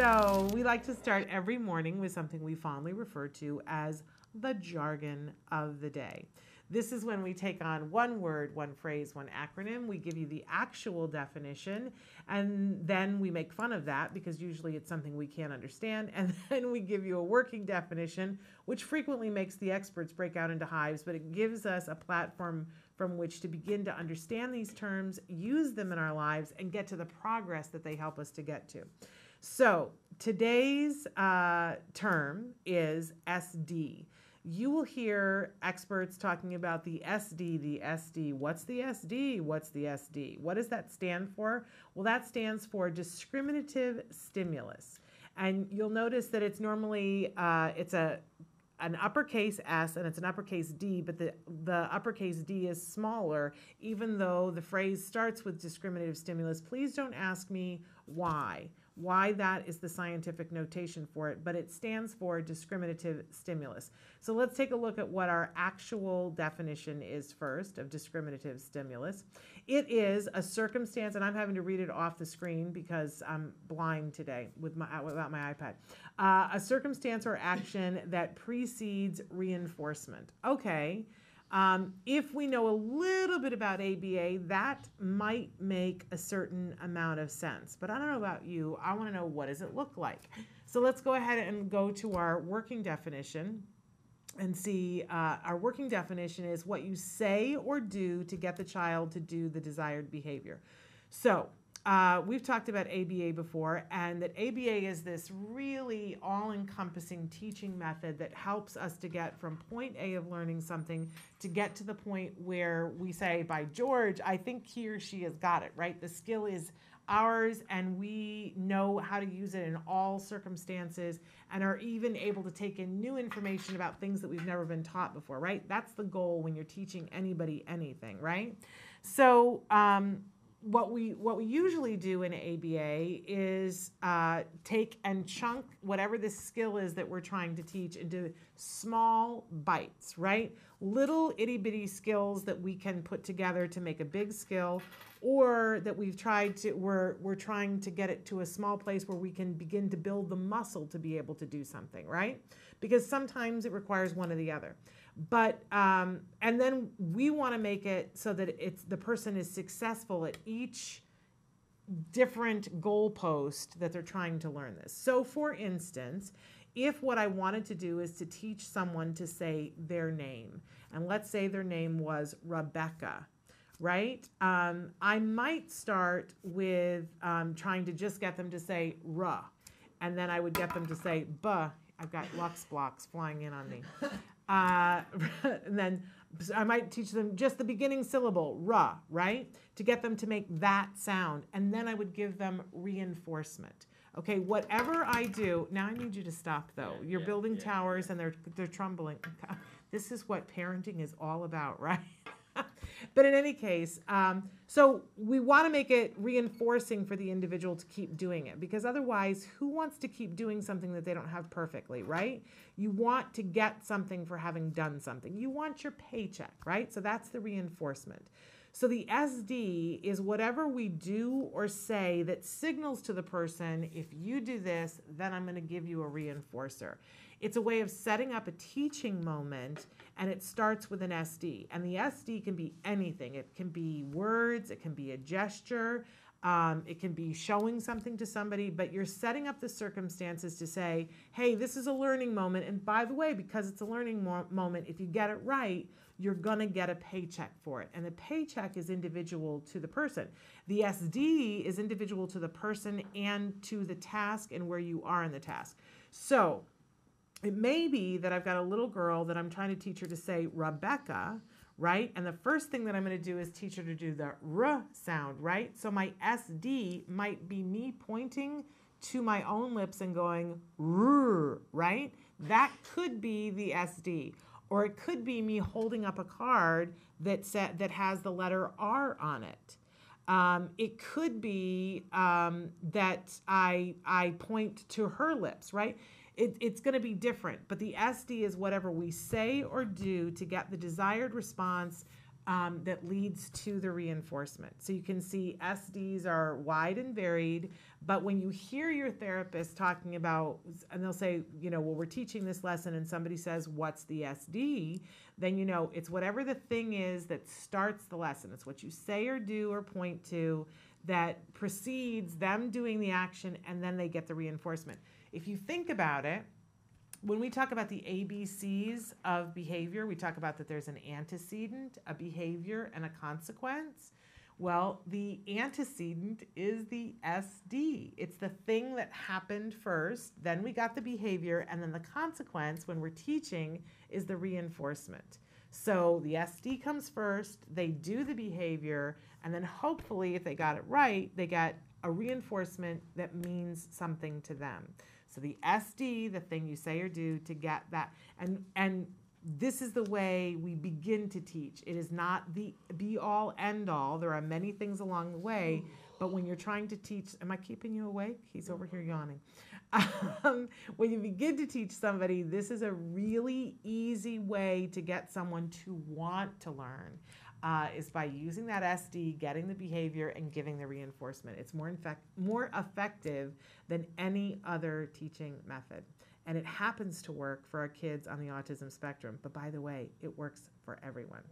So, we like to start every morning with something we fondly refer to as the jargon of the day. This is when we take on one word, one phrase, one acronym. We give you the actual definition, and then we make fun of that because usually it's something we can't understand. And then we give you a working definition, which frequently makes the experts break out into hives, but it gives us a platform from which to begin to understand these terms, use them in our lives, and get to the progress that they help us to get to. So today's uh, term is SD you will hear experts talking about the SD, the SD. What's the SD? What's the SD? What does that stand for? Well, that stands for discriminative stimulus. And you'll notice that it's normally uh, it's a an uppercase S and it's an uppercase D, but the, the uppercase D is smaller, even though the phrase starts with discriminative stimulus. Please don't ask me why why that is the scientific notation for it, but it stands for discriminative stimulus. So let's take a look at what our actual definition is first of discriminative stimulus. It is a circumstance, and I'm having to read it off the screen because I'm blind today with my, without my iPad. Uh, a circumstance or action that precedes reinforcement. Okay. Um, if we know a little bit about ABA, that might make a certain amount of sense. But I don't know about you. I want to know what does it look like. So let's go ahead and go to our working definition and see uh, our working definition is what you say or do to get the child to do the desired behavior. So uh, we've talked about ABA before, and that ABA is this really all encompassing teaching method that helps us to get from point A of learning something to get to the point where we say, by George, I think he or she has got it, right? The skill is ours, and we know how to use it in all circumstances and are even able to take in new information about things that we've never been taught before, right? That's the goal when you're teaching anybody anything, right? So, um, what we what we usually do in ABA is uh, take and chunk whatever this skill is that we're trying to teach into small bites, right? Little itty bitty skills that we can put together to make a big skill, or that we've tried to we're we're trying to get it to a small place where we can begin to build the muscle to be able to do something, right? Because sometimes it requires one or the other but um, and then we want to make it so that it's the person is successful at each different goalpost that they're trying to learn this. So for instance if what i wanted to do is to teach someone to say their name and let's say their name was rebecca right? Um, i might start with um, trying to just get them to say "ra," and then i would get them to say "buh." i've got lux blocks flying in on me uh, and then I might teach them just the beginning syllable, ra, right? To get them to make that sound. And then I would give them reinforcement. Okay, whatever I do, now I need you to stop though. Yeah, You're yeah, building yeah, towers and they're they're trembling. This is what parenting is all about, right? but in any case, um, so we want to make it reinforcing for the individual to keep doing it because otherwise, who wants to keep doing something that they don't have perfectly, right? You want to get something for having done something. You want your paycheck, right? So that's the reinforcement. So the SD is whatever we do or say that signals to the person if you do this, then I'm going to give you a reinforcer. It's a way of setting up a teaching moment, and it starts with an SD. And the SD can be anything it can be words, it can be a gesture. Um, it can be showing something to somebody, but you're setting up the circumstances to say, hey, this is a learning moment. And by the way, because it's a learning mo- moment, if you get it right, you're going to get a paycheck for it. And the paycheck is individual to the person. The SD is individual to the person and to the task and where you are in the task. So it may be that I've got a little girl that I'm trying to teach her to say Rebecca, right? And the first thing that I'm going to do is teach her to do the R sound, right? So my SD might be me pointing to my own lips and going R, right? That could be the SD. Or it could be me holding up a card that, set, that has the letter R on it. Um, it could be um, that I, I point to her lips, right? It, it's going to be different. But the SD is whatever we say or do to get the desired response um, that leads to the reinforcement. So you can see SDs are wide and varied, but when you hear your therapist talking about, and they'll say, you know, well, we're teaching this lesson, and somebody says, what's the SD? Then you know it's whatever the thing is that starts the lesson. It's what you say or do or point to that precedes them doing the action, and then they get the reinforcement. If you think about it, when we talk about the ABCs of behavior, we talk about that there's an antecedent, a behavior, and a consequence. Well, the antecedent is the SD. It's the thing that happened first, then we got the behavior, and then the consequence when we're teaching is the reinforcement. So the SD comes first, they do the behavior, and then hopefully, if they got it right, they get a reinforcement that means something to them. So the SD, the thing you say or do to get that, and and this is the way we begin to teach. It is not the be all end all. There are many things along the way, but when you're trying to teach, am I keeping you awake? He's over here yawning. Um, when you begin to teach somebody, this is a really easy way to get someone to want to learn uh, is by using that SD, getting the behavior, and giving the reinforcement. It's more, infect- more effective than any other teaching method. And it happens to work for our kids on the autism spectrum. But by the way, it works for everyone.